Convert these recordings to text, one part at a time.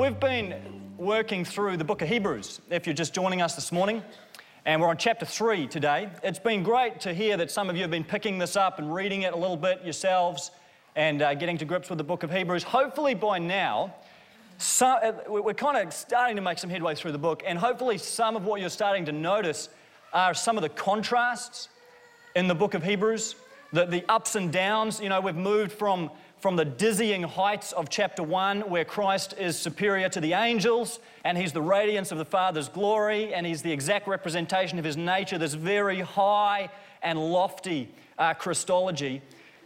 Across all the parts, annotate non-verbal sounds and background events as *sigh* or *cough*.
we've been working through the book of Hebrews, if you're just joining us this morning, and we're on chapter 3 today. It's been great to hear that some of you have been picking this up and reading it a little bit yourselves and uh, getting to grips with the book of Hebrews. Hopefully, by now, uh, we're kind of starting to make some headway through the book, and hopefully, some of what you're starting to notice are some of the contrasts in the book of Hebrews, the, the ups and downs. You know, we've moved from from the dizzying heights of chapter 1, where Christ is superior to the angels and he's the radiance of the Father's glory and he's the exact representation of his nature, this very high and lofty uh, Christology,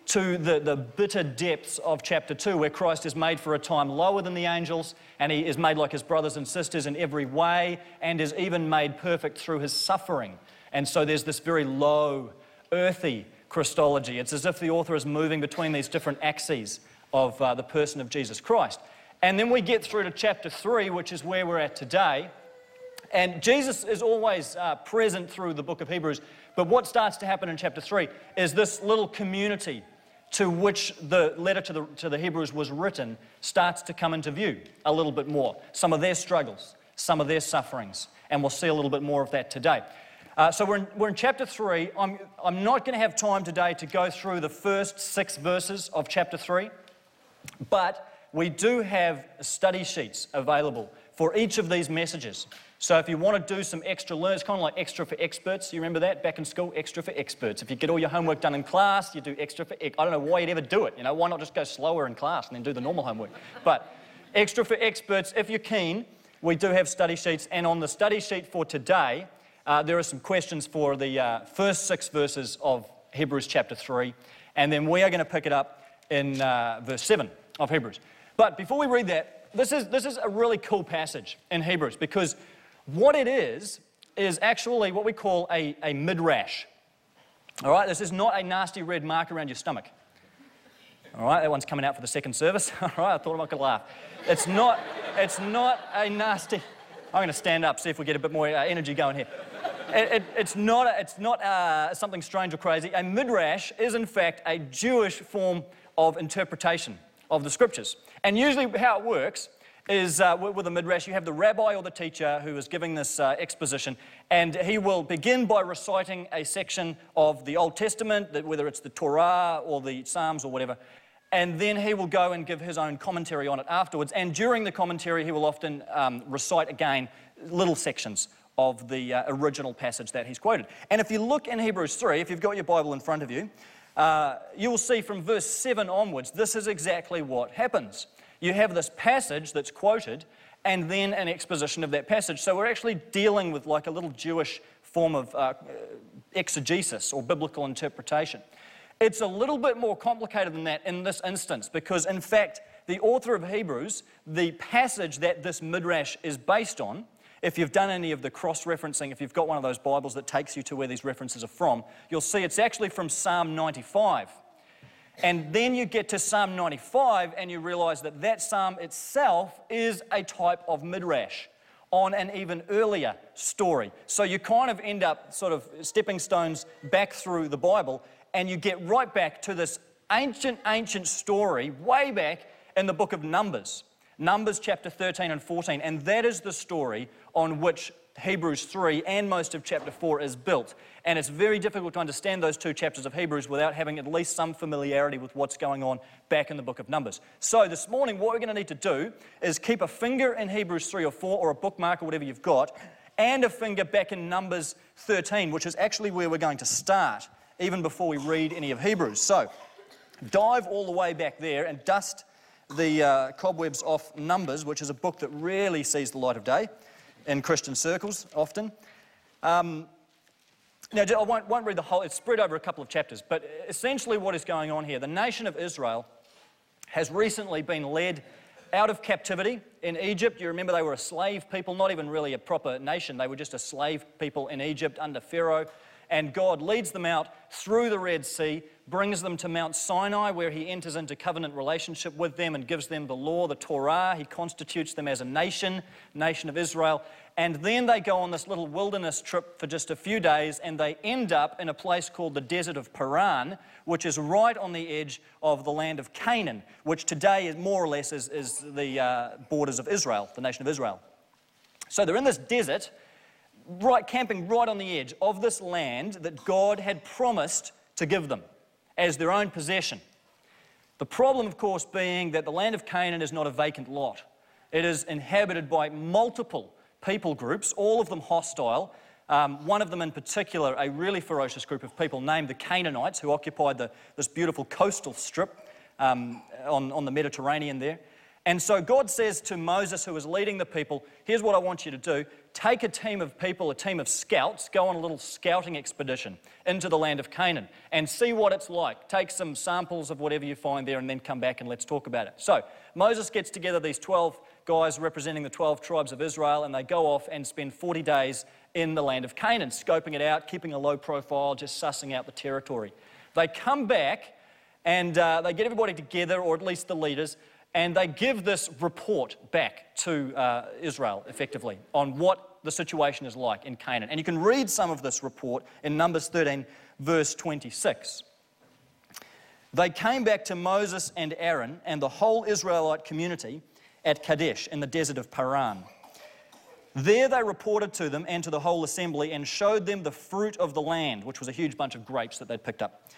to the, the bitter depths of chapter 2, where Christ is made for a time lower than the angels and he is made like his brothers and sisters in every way and is even made perfect through his suffering. And so there's this very low, earthy, Christology. It's as if the author is moving between these different axes of uh, the person of Jesus Christ. And then we get through to chapter 3, which is where we're at today. And Jesus is always uh, present through the book of Hebrews. But what starts to happen in chapter 3 is this little community to which the letter to the, to the Hebrews was written starts to come into view a little bit more. Some of their struggles, some of their sufferings. And we'll see a little bit more of that today. Uh, so we're in, we're in chapter 3. I'm, I'm not going to have time today to go through the first six verses of chapter 3, but we do have study sheets available for each of these messages. So if you want to do some extra learn, it's kind of like extra for experts. You remember that back in school? Extra for experts. If you get all your homework done in class, you do extra for. I don't know why you'd ever do it. You know, why not just go slower in class and then do the normal homework? But extra for experts, if you're keen, we do have study sheets. And on the study sheet for today, uh, there are some questions for the uh, first six verses of Hebrews chapter 3, and then we are going to pick it up in uh, verse 7 of Hebrews. But before we read that, this is, this is a really cool passage in Hebrews because what it is, is actually what we call a, a midrash. All right, this is not a nasty red mark around your stomach. All right, that one's coming out for the second service. *laughs* All right, I thought I could laugh. It's not, it's not a nasty. I'm going to stand up, see if we get a bit more uh, energy going here it, it, it's not, a, it's not uh, something strange or crazy. A midrash is, in fact, a Jewish form of interpretation of the scriptures. And usually, how it works is uh, with a midrash, you have the rabbi or the teacher who is giving this uh, exposition, and he will begin by reciting a section of the Old Testament, whether it's the Torah or the Psalms or whatever, and then he will go and give his own commentary on it afterwards. And during the commentary, he will often um, recite again little sections of the uh, original passage that he's quoted. And if you look in Hebrews 3, if you've got your Bible in front of you, uh, you will see from verse 7 onwards, this is exactly what happens. You have this passage that's quoted, and then an exposition of that passage. So we're actually dealing with like a little Jewish form of uh, exegesis or biblical interpretation. It's a little bit more complicated than that in this instance because, in fact, the author of Hebrews, the passage that this midrash is based on, if you've done any of the cross referencing, if you've got one of those Bibles that takes you to where these references are from, you'll see it's actually from Psalm 95. And then you get to Psalm 95 and you realize that that psalm itself is a type of midrash on an even earlier story. So you kind of end up sort of stepping stones back through the Bible and you get right back to this ancient, ancient story way back in the book of Numbers. Numbers chapter 13 and 14. And that is the story on which Hebrews 3 and most of chapter 4 is built. And it's very difficult to understand those two chapters of Hebrews without having at least some familiarity with what's going on back in the book of Numbers. So this morning, what we're going to need to do is keep a finger in Hebrews 3 or 4 or a bookmark or whatever you've got, and a finger back in Numbers 13, which is actually where we're going to start, even before we read any of Hebrews. So dive all the way back there and dust the uh, cobwebs off Numbers, which is a book that rarely sees the light of day in Christian circles often. Um, now, I won't, won't read the whole, it's spread over a couple of chapters, but essentially what is going on here the nation of Israel has recently been led out of captivity in Egypt. You remember they were a slave people, not even really a proper nation, they were just a slave people in Egypt under Pharaoh. And God leads them out through the Red Sea, brings them to Mount Sinai, where he enters into covenant relationship with them and gives them the law, the Torah. He constitutes them as a nation, nation of Israel. And then they go on this little wilderness trip for just a few days, and they end up in a place called the Desert of Paran, which is right on the edge of the land of Canaan, which today is more or less is, is the uh, borders of Israel, the nation of Israel. So they're in this desert, right, camping right on the edge of this land that God had promised to give them as their own possession. The problem, of course, being that the land of Canaan is not a vacant lot. It is inhabited by multiple people groups, all of them hostile. Um, one of them in particular, a really ferocious group of people named the Canaanites, who occupied the, this beautiful coastal strip um, on, on the Mediterranean there. And so God says to Moses, who is leading the people, Here's what I want you to do take a team of people, a team of scouts, go on a little scouting expedition into the land of Canaan and see what it's like. Take some samples of whatever you find there and then come back and let's talk about it. So Moses gets together these 12 guys representing the 12 tribes of Israel, and they go off and spend 40 days in the land of Canaan, scoping it out, keeping a low profile, just sussing out the territory. They come back and uh, they get everybody together, or at least the leaders, and they give this report back to uh, Israel effectively on what the situation is like in Canaan. And you can read some of this report in Numbers 13, verse 26. They came back to Moses and Aaron and the whole Israelite community at Kadesh in the desert of Paran. There they reported to them and to the whole assembly and showed them the fruit of the land, which was a huge bunch of grapes that they'd picked up.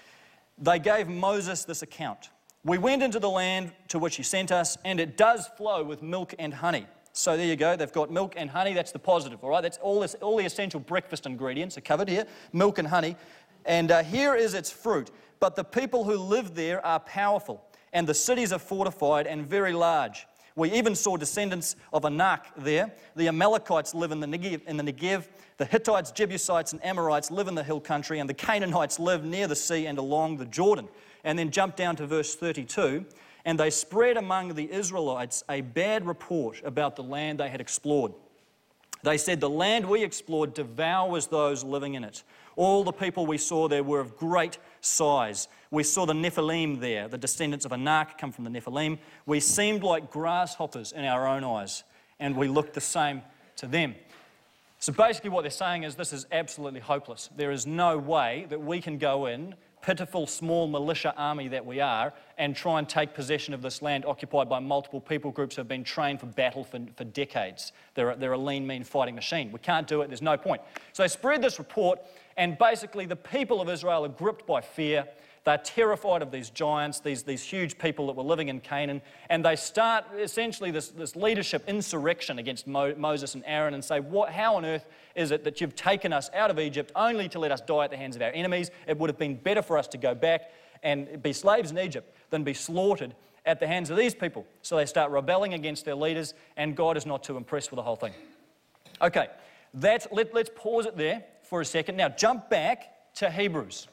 They gave Moses this account We went into the land to which he sent us, and it does flow with milk and honey. So there you go, they've got milk and honey, that's the positive, all right? That's all, this, all the essential breakfast ingredients are covered here milk and honey. And uh, here is its fruit. But the people who live there are powerful, and the cities are fortified and very large. We even saw descendants of Anak there. The Amalekites live in the, Negev, in the Negev. The Hittites, Jebusites, and Amorites live in the hill country, and the Canaanites live near the sea and along the Jordan. And then jump down to verse 32. And they spread among the Israelites a bad report about the land they had explored. They said, The land we explored devours those living in it. All the people we saw there were of great size. We saw the Nephilim there, the descendants of Anak come from the Nephilim. We seemed like grasshoppers in our own eyes, and we looked the same to them. So basically, what they're saying is this is absolutely hopeless. There is no way that we can go in, pitiful small militia army that we are, and try and take possession of this land occupied by multiple people groups who have been trained for battle for, for decades. They're a, they're a lean, mean fighting machine. We can't do it, there's no point. So they spread this report, and basically, the people of Israel are gripped by fear. They're terrified of these giants, these, these huge people that were living in Canaan, and they start essentially this, this leadership insurrection against Mo, Moses and Aaron and say, what, How on earth is it that you've taken us out of Egypt only to let us die at the hands of our enemies? It would have been better for us to go back and be slaves in Egypt than be slaughtered at the hands of these people. So they start rebelling against their leaders, and God is not too impressed with the whole thing. Okay, that, let, let's pause it there for a second. Now, jump back to Hebrews.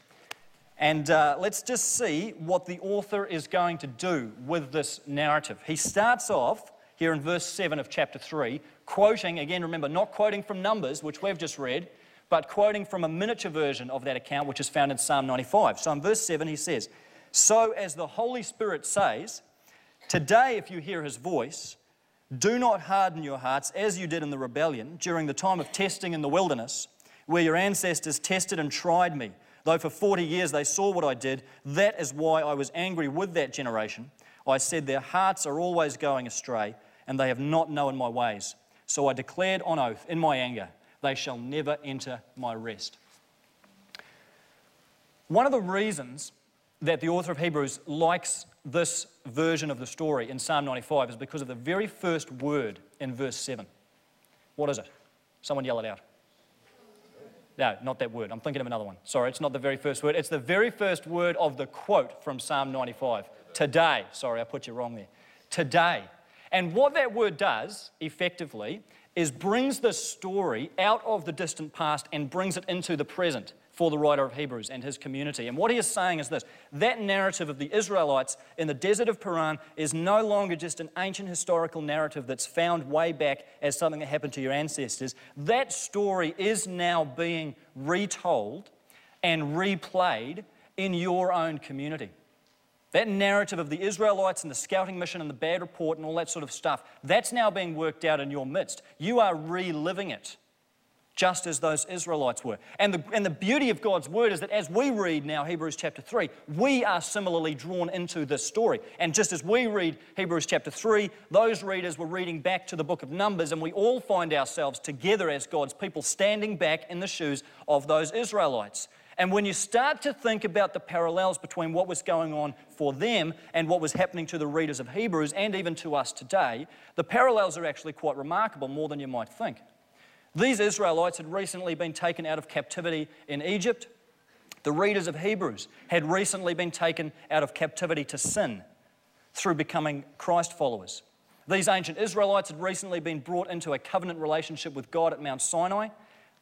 And uh, let's just see what the author is going to do with this narrative. He starts off here in verse 7 of chapter 3, quoting, again, remember, not quoting from Numbers, which we've just read, but quoting from a miniature version of that account, which is found in Psalm 95. So in verse 7, he says, So as the Holy Spirit says, Today, if you hear his voice, do not harden your hearts as you did in the rebellion during the time of testing in the wilderness where your ancestors tested and tried me. Though for 40 years they saw what I did, that is why I was angry with that generation. I said, Their hearts are always going astray, and they have not known my ways. So I declared on oath in my anger, They shall never enter my rest. One of the reasons that the author of Hebrews likes this version of the story in Psalm 95 is because of the very first word in verse 7. What is it? Someone yell it out. No, not that word. I'm thinking of another one. Sorry, it's not the very first word. It's the very first word of the quote from Psalm 95. Today. Sorry, I put you wrong there. Today. And what that word does, effectively, is brings the story out of the distant past and brings it into the present for the writer of Hebrews and his community. And what he is saying is this that narrative of the Israelites in the desert of Paran is no longer just an ancient historical narrative that's found way back as something that happened to your ancestors. That story is now being retold and replayed in your own community. That narrative of the Israelites and the scouting mission and the bad report and all that sort of stuff, that's now being worked out in your midst. You are reliving it just as those Israelites were. And the, and the beauty of God's word is that as we read now Hebrews chapter 3, we are similarly drawn into this story. And just as we read Hebrews chapter 3, those readers were reading back to the book of Numbers, and we all find ourselves together as God's people standing back in the shoes of those Israelites. And when you start to think about the parallels between what was going on for them and what was happening to the readers of Hebrews and even to us today, the parallels are actually quite remarkable, more than you might think. These Israelites had recently been taken out of captivity in Egypt. The readers of Hebrews had recently been taken out of captivity to sin through becoming Christ followers. These ancient Israelites had recently been brought into a covenant relationship with God at Mount Sinai.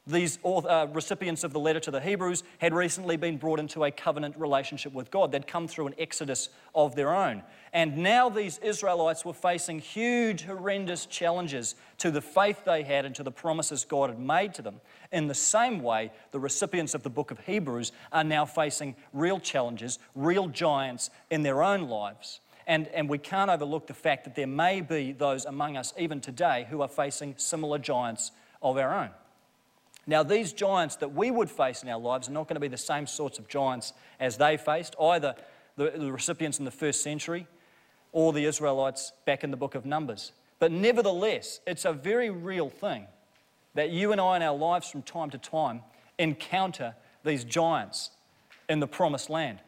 These uh, recipients of the letter to the Hebrews had recently been brought into a covenant relationship with God. They'd come through an exodus of their own. And now these Israelites were facing huge, horrendous challenges to the faith they had and to the promises God had made to them. In the same way, the recipients of the book of Hebrews are now facing real challenges, real giants in their own lives. And, and we can't overlook the fact that there may be those among us, even today, who are facing similar giants of our own. Now, these giants that we would face in our lives are not going to be the same sorts of giants as they faced, either the, the recipients in the first century or the Israelites back in the book of Numbers. But nevertheless, it's a very real thing that you and I in our lives from time to time encounter these giants in the promised land.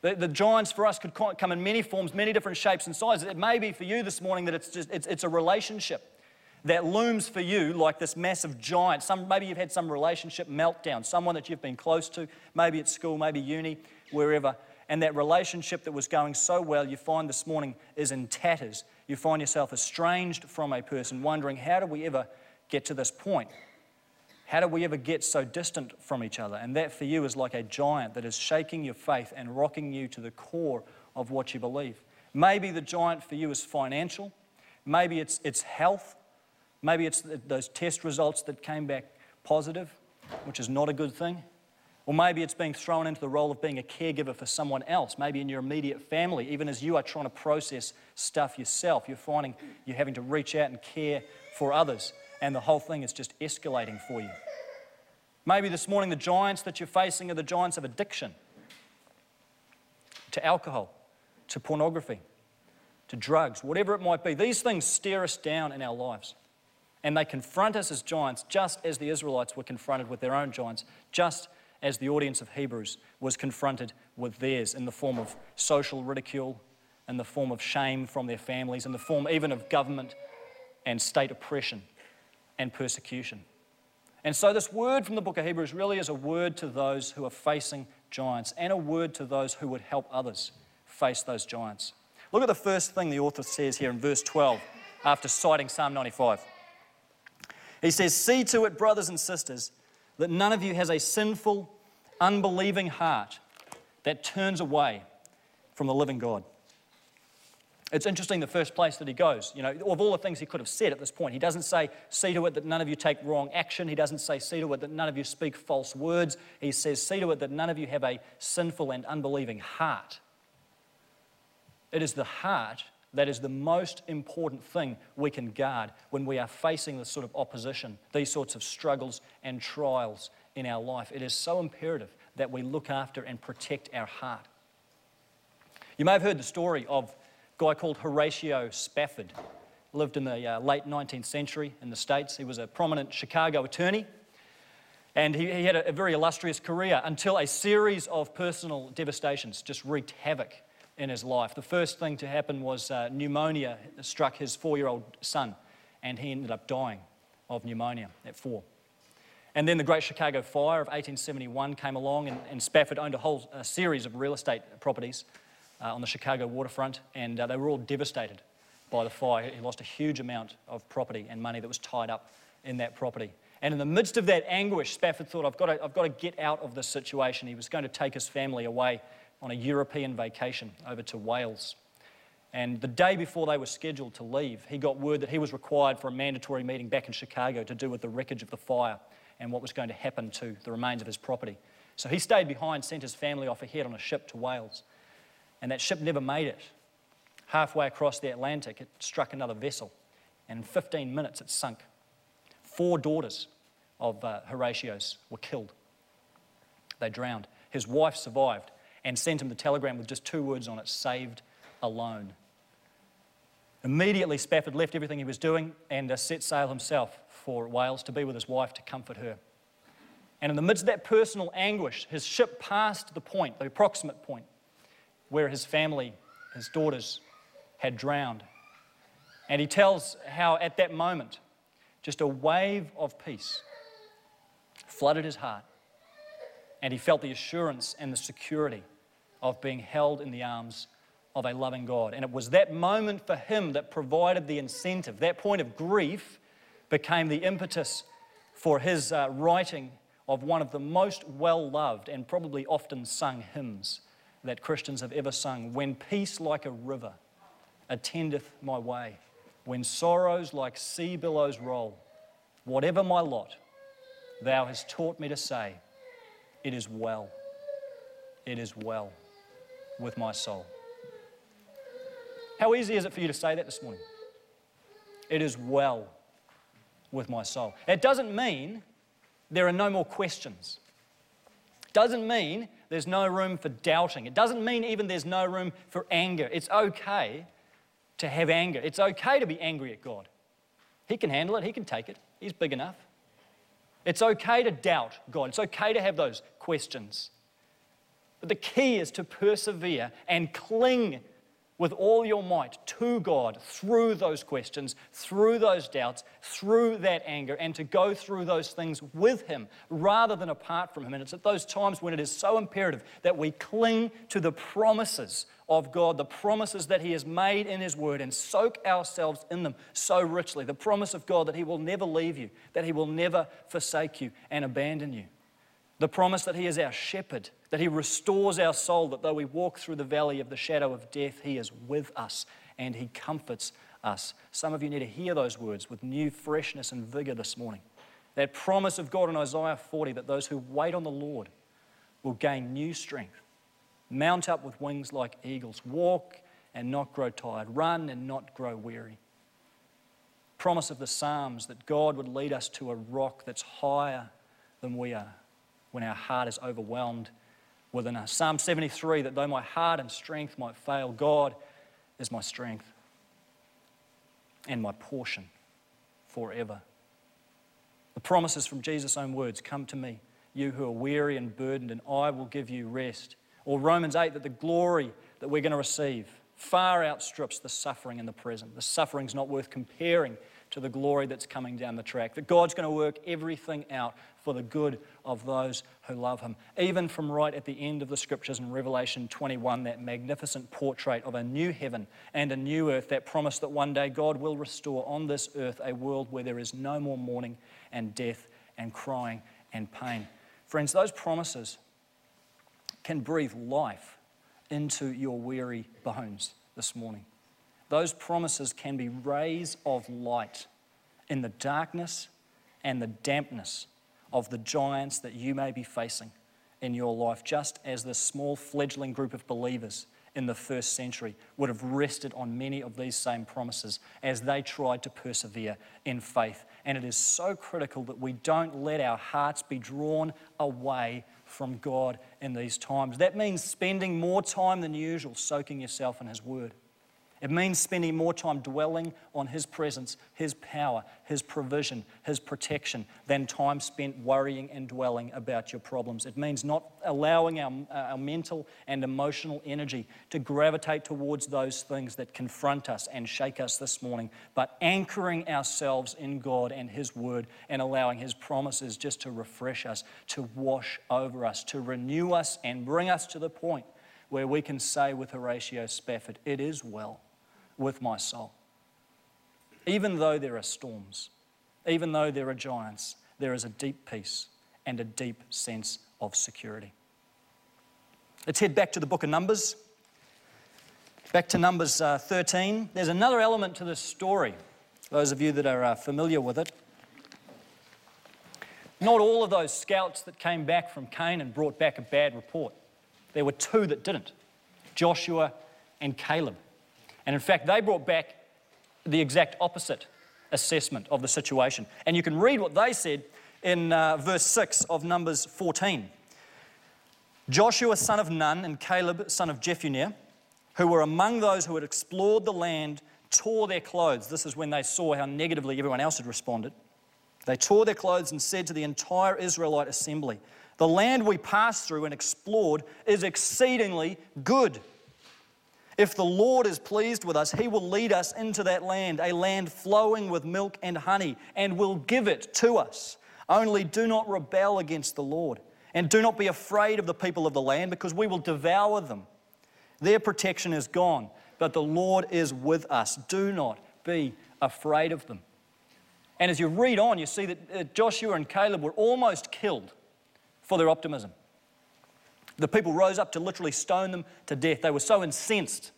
The, the, giants for us could come in many forms, many different shapes and sizes. It may be for you this morning that it's just it's, it's a relationship that looms for you like this massive giant. Some, maybe you've had some relationship meltdown, someone that you've been close to, maybe at school, maybe uni, wherever. And that relationship that was going so well, you find this morning is in tatters. You find yourself estranged from a person, wondering, how do we ever get to this point? How do we ever get so distant from each other? And that for you is like a giant that is shaking your faith and rocking you to the core of what you believe. Maybe the giant for you is financial. Maybe it's, it's health. Maybe it's those test results that came back positive, which is not a good thing. Or maybe it's being thrown into the role of being a caregiver for someone else, maybe in your immediate family. Even as you are trying to process stuff yourself, you're finding you're having to reach out and care for others, and the whole thing is just escalating for you. Maybe this morning the giants that you're facing are the giants of addiction to alcohol, to pornography, to drugs, whatever it might be. These things stare us down in our lives. And they confront us as giants, just as the Israelites were confronted with their own giants, just as the audience of Hebrews was confronted with theirs in the form of social ridicule, in the form of shame from their families, in the form even of government and state oppression and persecution. And so, this word from the book of Hebrews really is a word to those who are facing giants and a word to those who would help others face those giants. Look at the first thing the author says here in verse 12 after citing Psalm 95. He says, See to it, brothers and sisters, that none of you has a sinful, unbelieving heart that turns away from the living God. It's interesting the first place that he goes. You know, of all the things he could have said at this point, he doesn't say, See to it that none of you take wrong action. He doesn't say, See to it that none of you speak false words. He says, See to it that none of you have a sinful and unbelieving heart. It is the heart that is the most important thing we can guard when we are facing this sort of opposition, these sorts of struggles and trials in our life. It is so imperative that we look after and protect our heart. You may have heard the story of a guy called Horatio Spafford. Lived in the uh, late 19th century in the States. He was a prominent Chicago attorney. And he, he had a, a very illustrious career until a series of personal devastations just wreaked havoc in his life. The first thing to happen was uh, pneumonia struck his four year old son, and he ended up dying of pneumonia at four. And then the Great Chicago Fire of 1871 came along, and, and Spafford owned a whole a series of real estate properties uh, on the Chicago waterfront, and uh, they were all devastated by the fire. He lost a huge amount of property and money that was tied up in that property. And in the midst of that anguish, Spafford thought, I've got, to, I've got to get out of this situation. He was going to take his family away on a European vacation over to Wales. And the day before they were scheduled to leave, he got word that he was required for a mandatory meeting back in Chicago to do with the wreckage of the fire and what was going to happen to the remains of his property. So he stayed behind, sent his family off ahead on a ship to Wales. And that ship never made it. Halfway across the Atlantic, it struck another vessel. And in 15 minutes, it sunk. Four daughters of uh, Horatio's were killed. They drowned. His wife survived and sent him the telegram with just two words on it saved alone. Immediately, Spafford left everything he was doing and uh, set sail himself for Wales to be with his wife to comfort her. And in the midst of that personal anguish, his ship passed the point, the approximate point, where his family, his daughters, had drowned. And he tells how at that moment, just a wave of peace flooded his heart. And he felt the assurance and the security of being held in the arms of a loving God. And it was that moment for him that provided the incentive. That point of grief became the impetus for his uh, writing of one of the most well loved and probably often sung hymns that Christians have ever sung When peace like a river attendeth my way, when sorrows like sea billows roll, whatever my lot, thou hast taught me to say, It is well, it is well with my soul. How easy is it for you to say that this morning? It is well with my soul. It doesn't mean there are no more questions. It doesn't mean there's no room for doubting. It doesn't mean even there's no room for anger. It's okay to have anger. It's okay to be angry at God. He can handle it, He can take it. He's big enough. It's okay to doubt God. It's okay to have those questions. But the key is to persevere and cling with all your might to God through those questions, through those doubts, through that anger, and to go through those things with Him rather than apart from Him. And it's at those times when it is so imperative that we cling to the promises of God, the promises that He has made in His Word, and soak ourselves in them so richly. The promise of God that He will never leave you, that He will never forsake you and abandon you. The promise that He is our shepherd, that He restores our soul, that though we walk through the valley of the shadow of death, He is with us and He comforts us. Some of you need to hear those words with new freshness and vigor this morning. That promise of God in Isaiah 40 that those who wait on the Lord will gain new strength, mount up with wings like eagles, walk and not grow tired, run and not grow weary. Promise of the Psalms that God would lead us to a rock that's higher than we are when our heart is overwhelmed within us. Psalm 73 that though my heart and strength might fail, God is my strength and my portion forever. The promises from Jesus' own words come to me, you who are weary and burdened, and I will give you rest. Or Romans 8 that the glory that we're going to receive far outstrips the suffering in the present. The suffering's not worth comparing to the glory that's coming down the track. That God's going to work everything out for the good of those who love Him. Even from right at the end of the scriptures in Revelation 21, that magnificent portrait of a new heaven and a new earth, that promise that one day God will restore on this earth a world where there is no more mourning and death and crying and pain. Friends, those promises can breathe life into your weary bones this morning. Those promises can be rays of light in the darkness and the dampness of the giants that you may be facing in your life, just as this small fledgling group of believers in the first century would have rested on many of these same promises as they tried to persevere in faith. And it is so critical that we don't let our hearts be drawn away from God in these times. That means spending more time than usual soaking yourself in His Word. It means spending more time dwelling on His presence, His power, His provision, His protection than time spent worrying and dwelling about your problems. It means not allowing our, uh, our mental and emotional energy to gravitate towards those things that confront us and shake us this morning, but anchoring ourselves in God and His Word and allowing His promises just to refresh us, to wash over us, to renew us, and bring us to the point where we can say with Horatio Spafford, It is well with my soul. Even though there are storms, even though there are giants, there is a deep peace and a deep sense of security. Let's head back to the book of Numbers. Back to Numbers uh, 13. There's another element to this story, those of you that are uh, familiar with it. Not all of those scouts that came back from Canaan brought back a bad report. There were two that didn't Joshua and Caleb. And in fact, they brought back the exact opposite assessment of the situation. And you can read what they said in uh, verse 6 of Numbers 14. Joshua, son of Nun, and Caleb, son of Jephunneh, who were among those who had explored the land, tore their clothes. This is when they saw how negatively everyone else had responded. They tore their clothes and said to the entire Israelite assembly, The land we passed through and explored is exceedingly good. If the Lord is pleased with us, He will lead us into that land, a land flowing with milk and honey, and will give it to us. Only do not rebel against the Lord. And do not be afraid of the people of the land, because we will devour them. Their protection is gone, but the Lord is with us. Do not be afraid of them. And as you read on, you see that uh, Joshua and Caleb were almost killed for their optimism. The people rose up to literally stone them to death. They were so incensed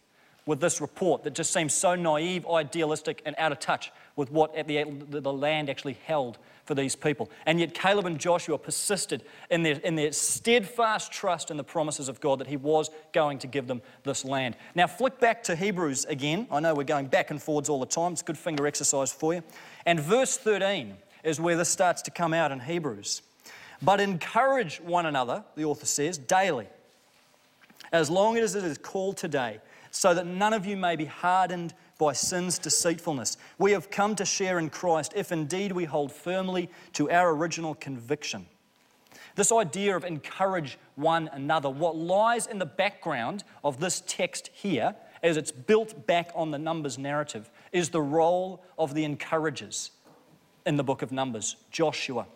with this report that just seemed so naive, idealistic, and out of touch with what the, the land actually held for these people. And yet Caleb and Joshua persisted in their, in their steadfast trust in the promises of God that He was going to give them this land. Now, flick back to Hebrews again. I know we're going back and forwards all the time. It's a good finger exercise for you. And verse 13 is where this starts to come out in Hebrews. But encourage one another, the author says, daily, as long as it is called today, so that none of you may be hardened by sin's deceitfulness. We have come to share in Christ if indeed we hold firmly to our original conviction. This idea of encourage one another, what lies in the background of this text here, as it's built back on the Numbers narrative, is the role of the encouragers in the book of Numbers Joshua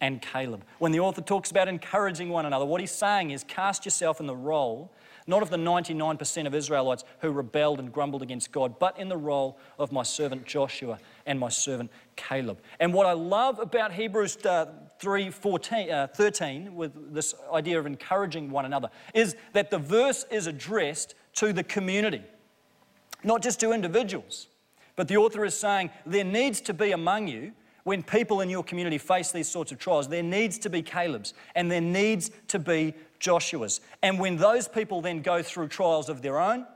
and Caleb. When the author talks about encouraging one another, what he's saying is cast yourself in the role not of the 99% of Israelites who rebelled and grumbled against God, but in the role of my servant Joshua and my servant Caleb. And what I love about Hebrews uh, 3 14, uh, 13, with this idea of encouraging one another, is that the verse is addressed to the community, not just to individuals. But the author is saying there needs to be among you when people in your community face these sorts of trials, there needs to be Caleb's and there needs to be Joshua's. And when those people then go through trials of their own,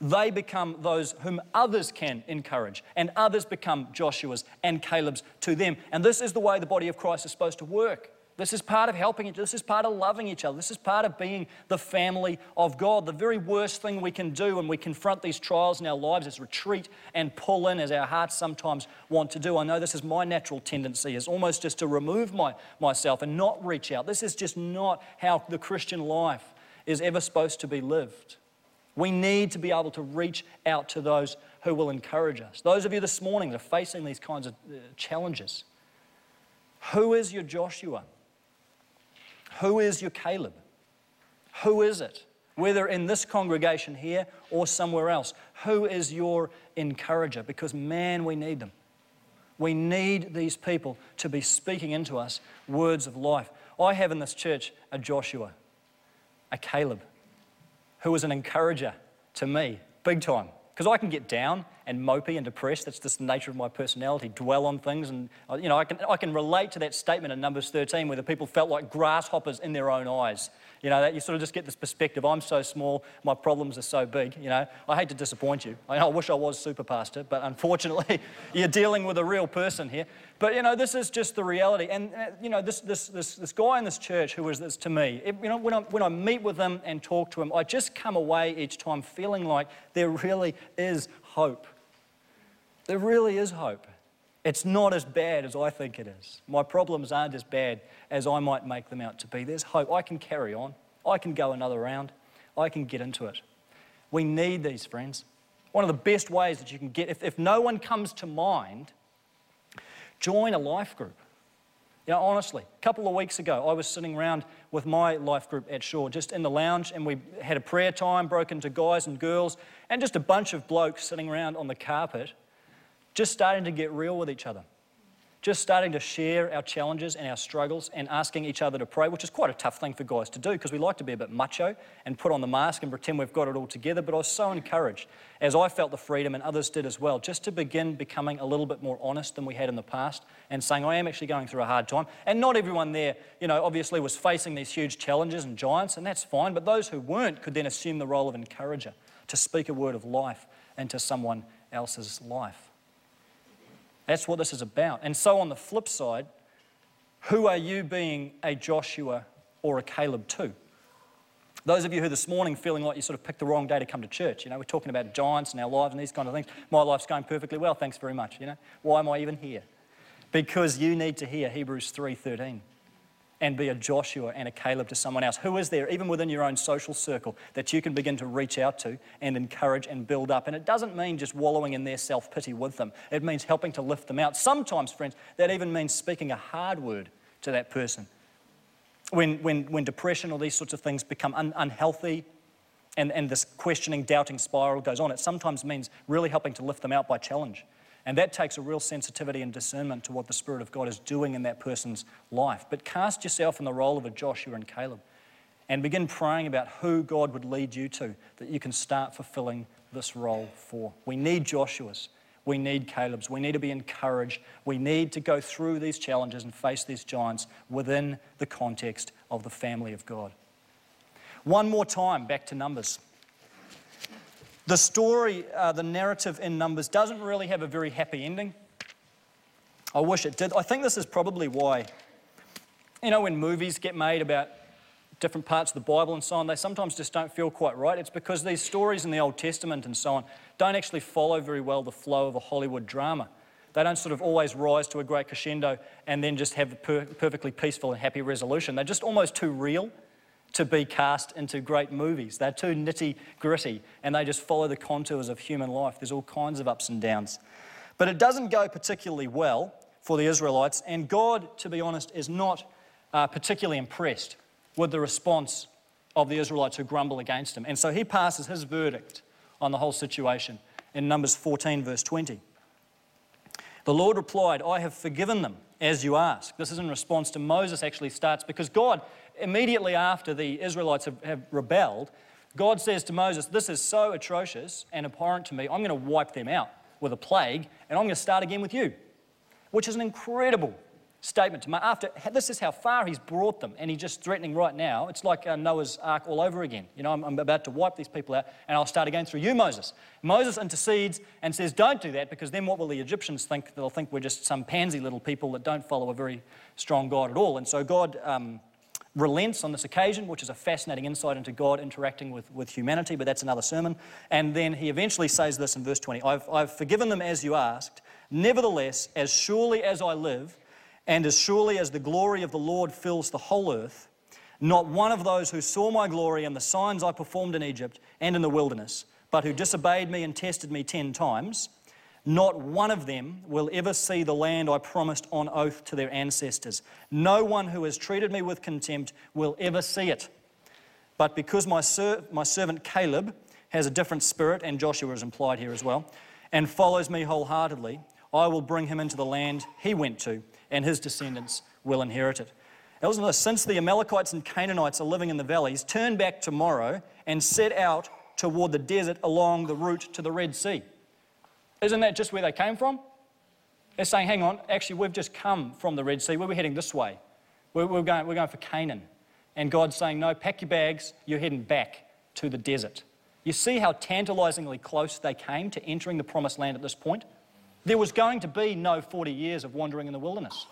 they become those whom others can encourage, and others become Joshua's and Caleb's to them. And this is the way the body of Christ is supposed to work. This is part of helping each other. This is part of loving each other. This is part of being the family of God. The very worst thing we can do when we confront these trials in our lives is retreat and pull in as our hearts sometimes want to do. I know this is my natural tendency, is almost just to remove my, myself and not reach out. This is just not how the Christian life is ever supposed to be lived. We need to be able to reach out to those who will encourage us. Those of you this morning that are facing these kinds of uh, challenges, who is your Joshua? Who is your Caleb? Who is it? Whether in this congregation here or somewhere else, who is your encourager? Because, man, we need them. We need these people to be speaking into us words of life. I have in this church a Joshua, a Caleb, who is an encourager to me, big time. Because I can get down and mopey and depressed. That's just the nature of my personality, dwell on things. And, uh, you know, I can, I can relate to that statement in Numbers 13 where the people felt like grasshoppers in their own eyes. You know, that you sort of just get this perspective I'm so small, my problems are so big. You know, I hate to disappoint you. I, I wish I was super pastor, but unfortunately, *laughs* you're dealing with a real person here. But, you know, this is just the reality. And, uh, you know, this, this, this, this guy in this church who was this to me, it, you know, when I, when I meet with him and talk to him, I just come away each time feeling like there really is hope. There really is hope. It's not as bad as I think it is. My problems aren't as bad as I might make them out to be. There's hope. I can carry on. I can go another round. I can get into it. We need these friends. One of the best ways that you can get, if, if no one comes to mind, join a life group. You know, honestly, a couple of weeks ago, I was sitting around with my life group at Shore, just in the lounge, and we had a prayer time broken to guys and girls, and just a bunch of blokes sitting around on the carpet just starting to get real with each other. Just starting to share our challenges and our struggles and asking each other to pray, which is quite a tough thing for guys to do because we like to be a bit macho and put on the mask and pretend we've got it all together. But I was so encouraged, as I felt the freedom and others did as well, just to begin becoming a little bit more honest than we had in the past and saying, I am actually going through a hard time. And not everyone there, you know, obviously was facing these huge challenges and giants, and that's fine. But those who weren't could then assume the role of encourager to speak a word of life into someone else's life. That's what this is about. And so, on the flip side, who are you being a Joshua or a Caleb to? Those of you who this morning feeling like you sort of picked the wrong day to come to church, you know, we're talking about giants and our lives and these kind of things. My life's going perfectly well, thanks very much, you know. Why am I even here? Because you need to hear Hebrews 3:13 and be a Joshua and a Caleb to someone else. Who is there, even within your own social circle, that you can begin to reach out to and encourage and build up? And it doesn't mean just wallowing in their self pity with them, it means helping to lift them out. Sometimes, friends, that even means speaking a hard word to that person. When, when, when depression or these sorts of things become un- unhealthy and, and this questioning, doubting spiral goes on, it sometimes means really helping to lift them out by challenge. And that takes a real sensitivity and discernment to what the Spirit of God is doing in that person's life. But cast yourself in the role of a Joshua and Caleb and begin praying about who God would lead you to that you can start fulfilling this role for. We need Joshua's. We need Caleb's. We need to be encouraged. We need to go through these challenges and face these giants within the context of the family of God. One more time, back to Numbers. The story, uh, the narrative in Numbers doesn't really have a very happy ending. I wish it did. I think this is probably why, you know, when movies get made about different parts of the Bible and so on, they sometimes just don't feel quite right. It's because these stories in the Old Testament and so on don't actually follow very well the flow of a Hollywood drama. They don't sort of always rise to a great crescendo and then just have a per- perfectly peaceful and happy resolution. They're just almost too real to be cast into great movies. They're too nitty gritty and they just follow the contours of human life. There's all kinds of ups and downs. But it doesn't go particularly well for the Israelites, and God, to be honest, is not uh, particularly impressed with the response of the Israelites who grumble against him. And so he passes his verdict on the whole situation in Numbers 14, verse 20. The Lord replied, I have forgiven them as you ask. This is in response to Moses, actually starts because God immediately after the Israelites have, have rebelled, God says to Moses, This is so atrocious and abhorrent to me, I'm going to wipe them out with a plague, and I'm going to start again with you. Which is an incredible statement to make. After this is how far he's brought them, and he's just threatening right now. It's like uh, Noah's Ark all over again. You know, I'm, I'm, about to wipe these people out, and I'll start again through you, Moses. Moses intercedes and says, "Don't do that, because then what will the Egyptians think? They'll think we're just some pansy little people that don't follow a very strong God at all." And so God um, relents on this occasion, which is a fascinating insight into God interacting with, with humanity, but that's another sermon. And then he eventually says this in verse 20 I've, I've forgiven them as you asked. Nevertheless, as surely as I live, and as surely as the glory of the Lord fills the whole earth, not one of those who saw my glory and the signs I performed in Egypt and in the wilderness, but who disobeyed me and tested me ten times, not one of them will ever see the land I promised on oath to their ancestors. No one who has treated me with contempt will ever see it. But because my, ser- my servant Caleb has a different spirit, and Joshua is implied here as well, and follows me wholeheartedly, I will bring him into the land he went to, and his descendants will inherit it. Since the Amalekites and Canaanites are living in the valleys, turn back tomorrow and set out toward the desert along the route to the Red Sea. Isn't that just where they came from? They're saying, hang on, actually, we've just come from the Red Sea. We're heading this way. We're, we're, going, we're going for Canaan. And God's saying, no, pack your bags. You're heading back to the desert. You see how tantalizingly close they came to entering the promised land at this point? There was going to be no 40 years of wandering in the wilderness.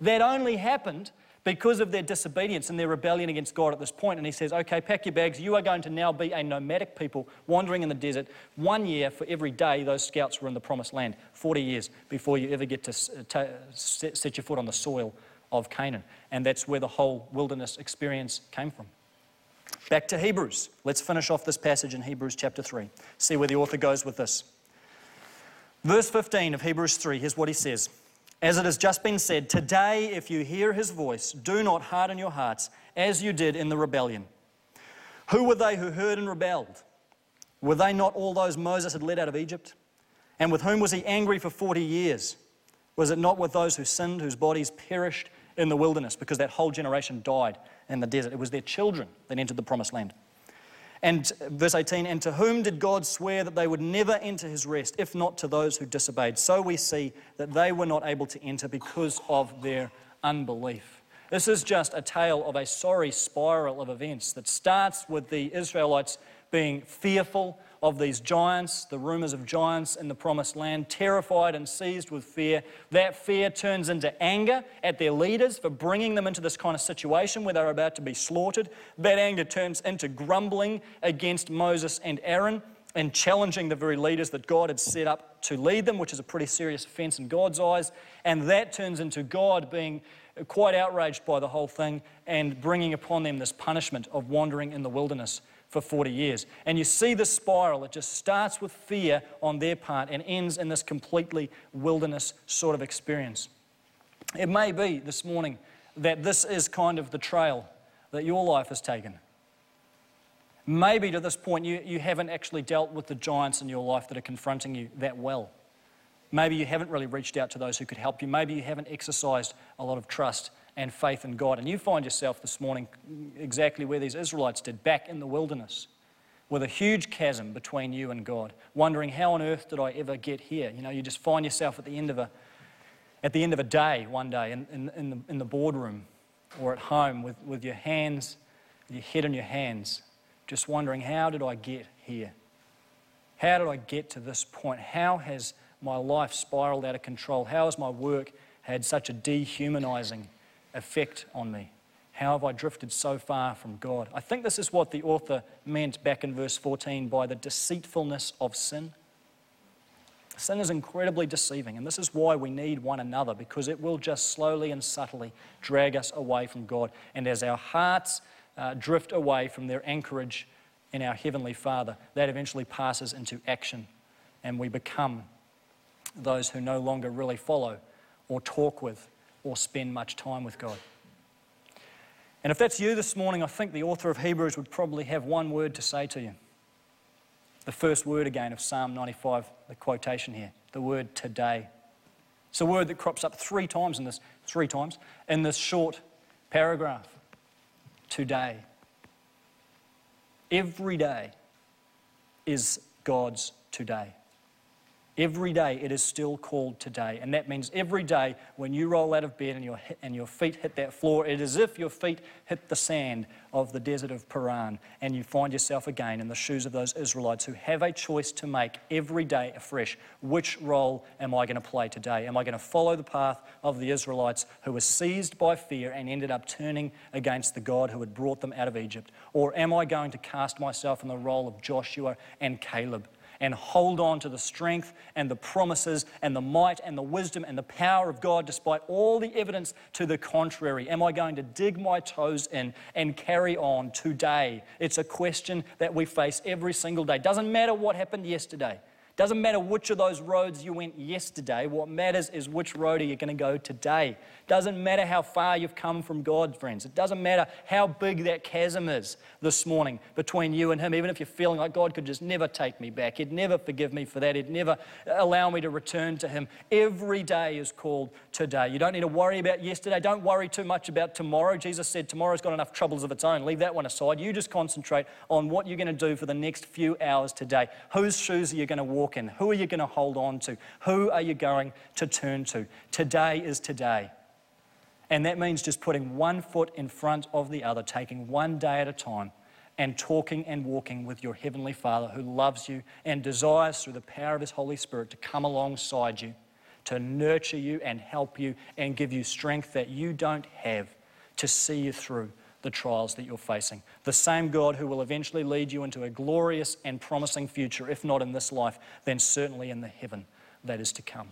That only happened because of their disobedience and their rebellion against God at this point. And he says, Okay, pack your bags. You are going to now be a nomadic people wandering in the desert one year for every day those scouts were in the promised land, 40 years before you ever get to set your foot on the soil of Canaan. And that's where the whole wilderness experience came from. Back to Hebrews. Let's finish off this passage in Hebrews chapter 3. See where the author goes with this. Verse 15 of Hebrews 3, here's what he says. As it has just been said, today, if you hear his voice, do not harden your hearts as you did in the rebellion. Who were they who heard and rebelled? Were they not all those Moses had led out of Egypt? And with whom was he angry for 40 years? Was it not with those who sinned, whose bodies perished in the wilderness because that whole generation died in the desert? It was their children that entered the promised land. And verse 18, and to whom did God swear that they would never enter his rest, if not to those who disobeyed? So we see that they were not able to enter because of their unbelief. This is just a tale of a sorry spiral of events that starts with the Israelites being fearful of these giants, the rumors of giants in the promised land, terrified and seized with fear. That fear turns into anger at their leaders for bringing them into this kind of situation where they're about to be slaughtered. That anger turns into grumbling against Moses and Aaron and challenging the very leaders that God had set up to lead them, which is a pretty serious offense in God's eyes. And that turns into God being quite outraged by the whole thing and bringing upon them this punishment of wandering in the wilderness for 40 years. And you see the spiral. It just starts with fear on their part and ends in this completely wilderness sort of experience. It may be this morning that this is kind of the trail that your life has taken. Maybe to this point you, you haven't actually dealt with the giants in your life that are confronting you that well. Maybe you haven't really reached out to those who could help you. Maybe you haven't exercised a lot of trust and faith in God. And you find yourself this morning exactly where these Israelites did, back in the wilderness, with a huge chasm between you and God, wondering how on earth did I ever get here? You know, you just find yourself at the end of a, at the end of a day one day in, in, in, the, in the boardroom or at home with, with your hands, your head in your hands, just wondering, how did I get here? How did I get to this point? How has my life spiraled out of control? How has my work had such a dehumanizing effect on me? How have I drifted so far from God? I think this is what the author meant back in verse 14 by the deceitfulness of sin. Sin is incredibly deceiving, and this is why we need one another because it will just slowly and subtly drag us away from God. And as our hearts uh, drift away from their anchorage in our Heavenly Father, that eventually passes into action, and we become those who no longer really follow or talk with or spend much time with God. And if that's you this morning, I think the author of Hebrews would probably have one word to say to you. The first word again of Psalm 95, the quotation here, the word today. It's a word that crops up three times in this, three times in this short paragraph. Today. Every day is God's today. Every day it is still called today. And that means every day when you roll out of bed and your, and your feet hit that floor, it is as if your feet hit the sand of the desert of Paran and you find yourself again in the shoes of those Israelites who have a choice to make every day afresh. Which role am I going to play today? Am I going to follow the path of the Israelites who were seized by fear and ended up turning against the God who had brought them out of Egypt? Or am I going to cast myself in the role of Joshua and Caleb? And hold on to the strength and the promises and the might and the wisdom and the power of God despite all the evidence to the contrary? Am I going to dig my toes in and carry on today? It's a question that we face every single day. Doesn't matter what happened yesterday. Doesn't matter which of those roads you went yesterday. What matters is which road are you going to go today. Doesn't matter how far you've come from God, friends. It doesn't matter how big that chasm is this morning between you and Him, even if you're feeling like God could just never take me back. He'd never forgive me for that. He'd never allow me to return to Him. Every day is called today. You don't need to worry about yesterday. Don't worry too much about tomorrow. Jesus said tomorrow's got enough troubles of its own. Leave that one aside. You just concentrate on what you're going to do for the next few hours today. Whose shoes are you going to walk in? Who are you going to hold on to? Who are you going to turn to? Today is today. And that means just putting one foot in front of the other, taking one day at a time, and talking and walking with your Heavenly Father who loves you and desires through the power of His Holy Spirit to come alongside you, to nurture you and help you and give you strength that you don't have to see you through the trials that you're facing. The same God who will eventually lead you into a glorious and promising future, if not in this life, then certainly in the heaven that is to come.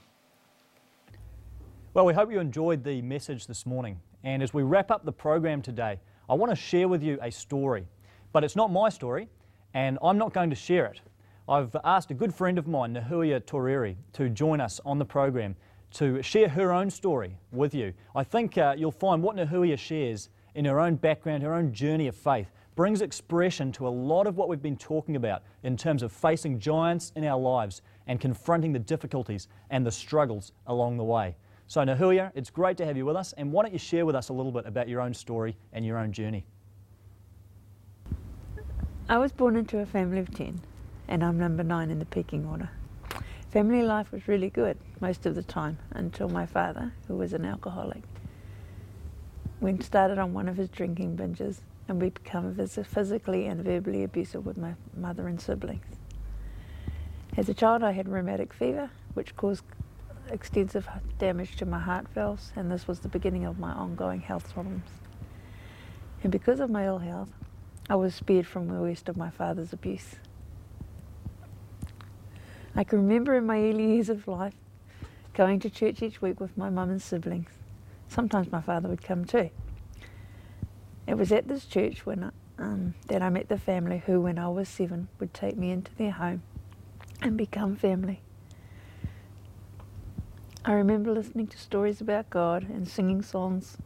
Well, we hope you enjoyed the message this morning. And as we wrap up the program today, I want to share with you a story. But it's not my story, and I'm not going to share it. I've asked a good friend of mine, Nahuia Toreri, to join us on the program to share her own story with you. I think uh, you'll find what Nahuia shares in her own background, her own journey of faith, brings expression to a lot of what we've been talking about in terms of facing giants in our lives and confronting the difficulties and the struggles along the way. So, Nahuya, it's great to have you with us. And why don't you share with us a little bit about your own story and your own journey? I was born into a family of 10, and I'm number nine in the pecking order. Family life was really good most of the time until my father, who was an alcoholic, went started on one of his drinking binges and we became physically and verbally abusive with my mother and siblings. As a child, I had rheumatic fever, which caused extensive damage to my heart valves, and this was the beginning of my ongoing health problems. And because of my ill health, I was spared from the worst of my father's abuse. I can remember in my early years of life going to church each week with my mum and siblings. Sometimes my father would come too. It was at this church when um, that I met the family who, when I was seven, would take me into their home and become family. I remember listening to stories about God and singing songs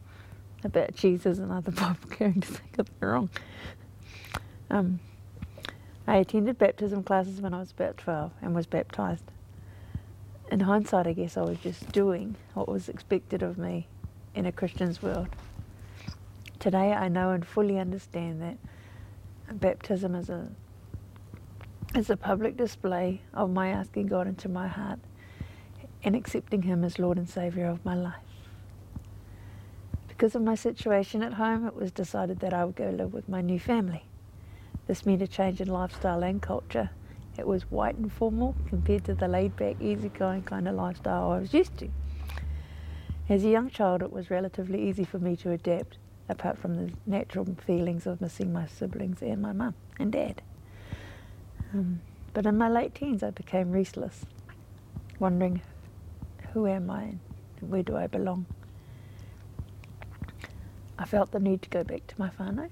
about Jesus and other *laughs* Bible carrying to think of it wrong. Um, I attended baptism classes when I was about 12 and was baptized. In hindsight, I guess I was just doing what was expected of me in a Christian's world. Today, I know and fully understand that baptism is a is a public display of my asking God into my heart and accepting Him as Lord and Saviour of my life. Because of my situation at home, it was decided that I would go live with my new family. This meant a change in lifestyle and culture. It was white and formal compared to the laid back, easygoing kind of lifestyle I was used to. As a young child, it was relatively easy for me to adapt, apart from the natural feelings of missing my siblings and my mum and dad. Um, but in my late teens, I became restless, wondering who am I and where do I belong? I felt the need to go back to my whānau.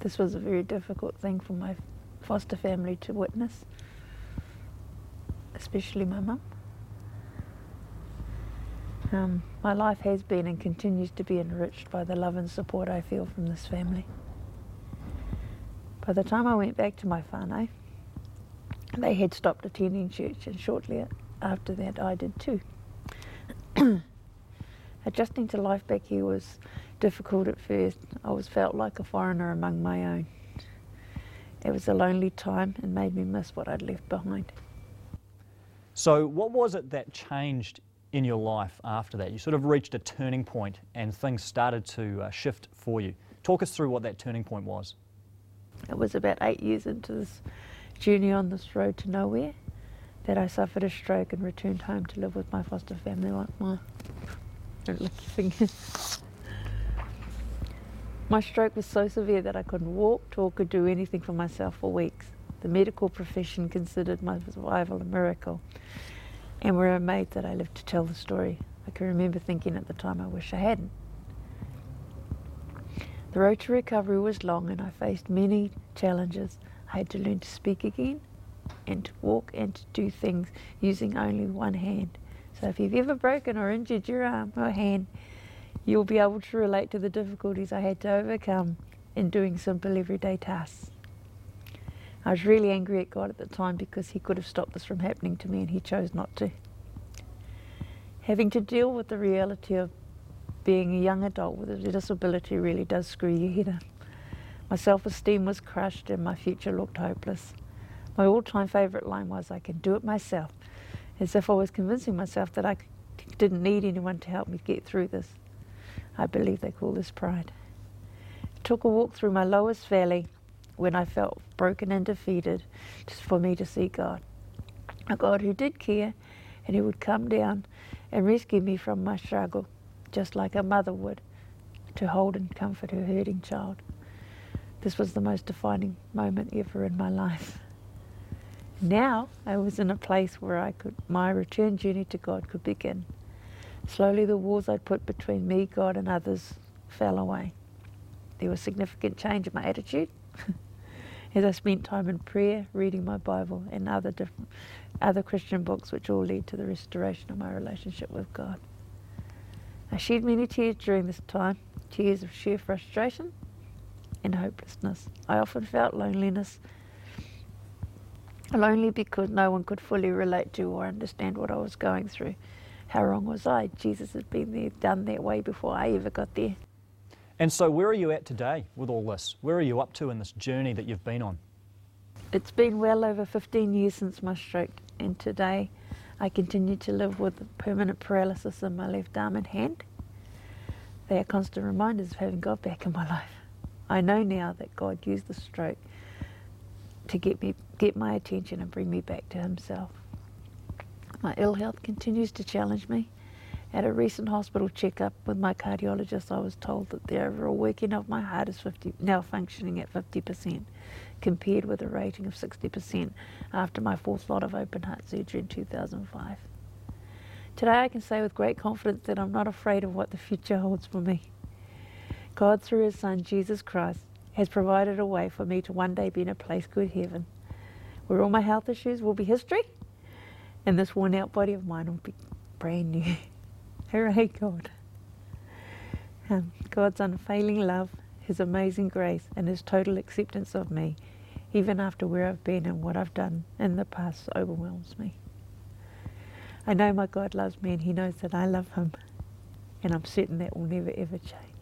This was a very difficult thing for my foster family to witness, especially my mum. Um, my life has been and continues to be enriched by the love and support I feel from this family. By the time I went back to my whānau, they had stopped attending church and shortly after that I did too. *coughs* Adjusting to life back here was difficult at first. I was felt like a foreigner among my own. It was a lonely time and made me miss what I'd left behind. So, what was it that changed in your life after that? You sort of reached a turning point and things started to uh, shift for you. Talk us through what that turning point was. It was about eight years into this journey on this road to nowhere that I suffered a stroke and returned home to live with my foster family my fingers. My stroke was so severe that I couldn't walk, talk, or do anything for myself for weeks. The medical profession considered my survival a miracle and were amazed that I lived to tell the story. I can remember thinking at the time, I wish I hadn't. The road to recovery was long and I faced many challenges. I had to learn to speak again and to walk and to do things using only one hand. So if you've ever broken or injured your arm or hand, you'll be able to relate to the difficulties I had to overcome in doing simple everyday tasks. I was really angry at God at the time because He could have stopped this from happening to me and He chose not to. Having to deal with the reality of being a young adult with a disability really does screw your head in. My self esteem was crushed and my future looked hopeless. My all time favourite line was, I can do it myself, as if I was convincing myself that I didn't need anyone to help me get through this. I believe they call this pride. I Took a walk through my lowest valley when I felt broken and defeated, just for me to see God. A God who did care and who would come down and rescue me from my struggle, just like a mother would, to hold and comfort her hurting child. This was the most defining moment ever in my life. Now I was in a place where I could my return journey to God could begin. Slowly, the walls I'd put between me, God, and others fell away. There was significant change in my attitude as I spent time in prayer, reading my Bible, and other different, other Christian books, which all led to the restoration of my relationship with God. I shed many tears during this time, tears of sheer frustration and hopelessness. I often felt loneliness, lonely because no one could fully relate to or understand what I was going through how wrong was I? Jesus had been there, done that way before I ever got there. And so, where are you at today with all this? Where are you up to in this journey that you've been on? It's been well over 15 years since my stroke, and today I continue to live with permanent paralysis in my left arm and hand. They are constant reminders of having God back in my life. I know now that God used the stroke to get me get my attention and bring me back to himself. My ill health continues to challenge me. At a recent hospital checkup with my cardiologist, I was told that the overall working of my heart is 50, now functioning at 50%, compared with a rating of 60% after my fourth lot of open heart surgery in 2005. Today, I can say with great confidence that I'm not afraid of what the future holds for me. God, through His Son, Jesus Christ, has provided a way for me to one day be in a place called heaven, where all my health issues will be history, and this worn out body of mine will be brand new. Hooray, God. Um, God's unfailing love, His amazing grace, and His total acceptance of me, even after where I've been and what I've done in the past, overwhelms me. I know my God loves me and He knows that I love Him, and I'm certain that will never ever change.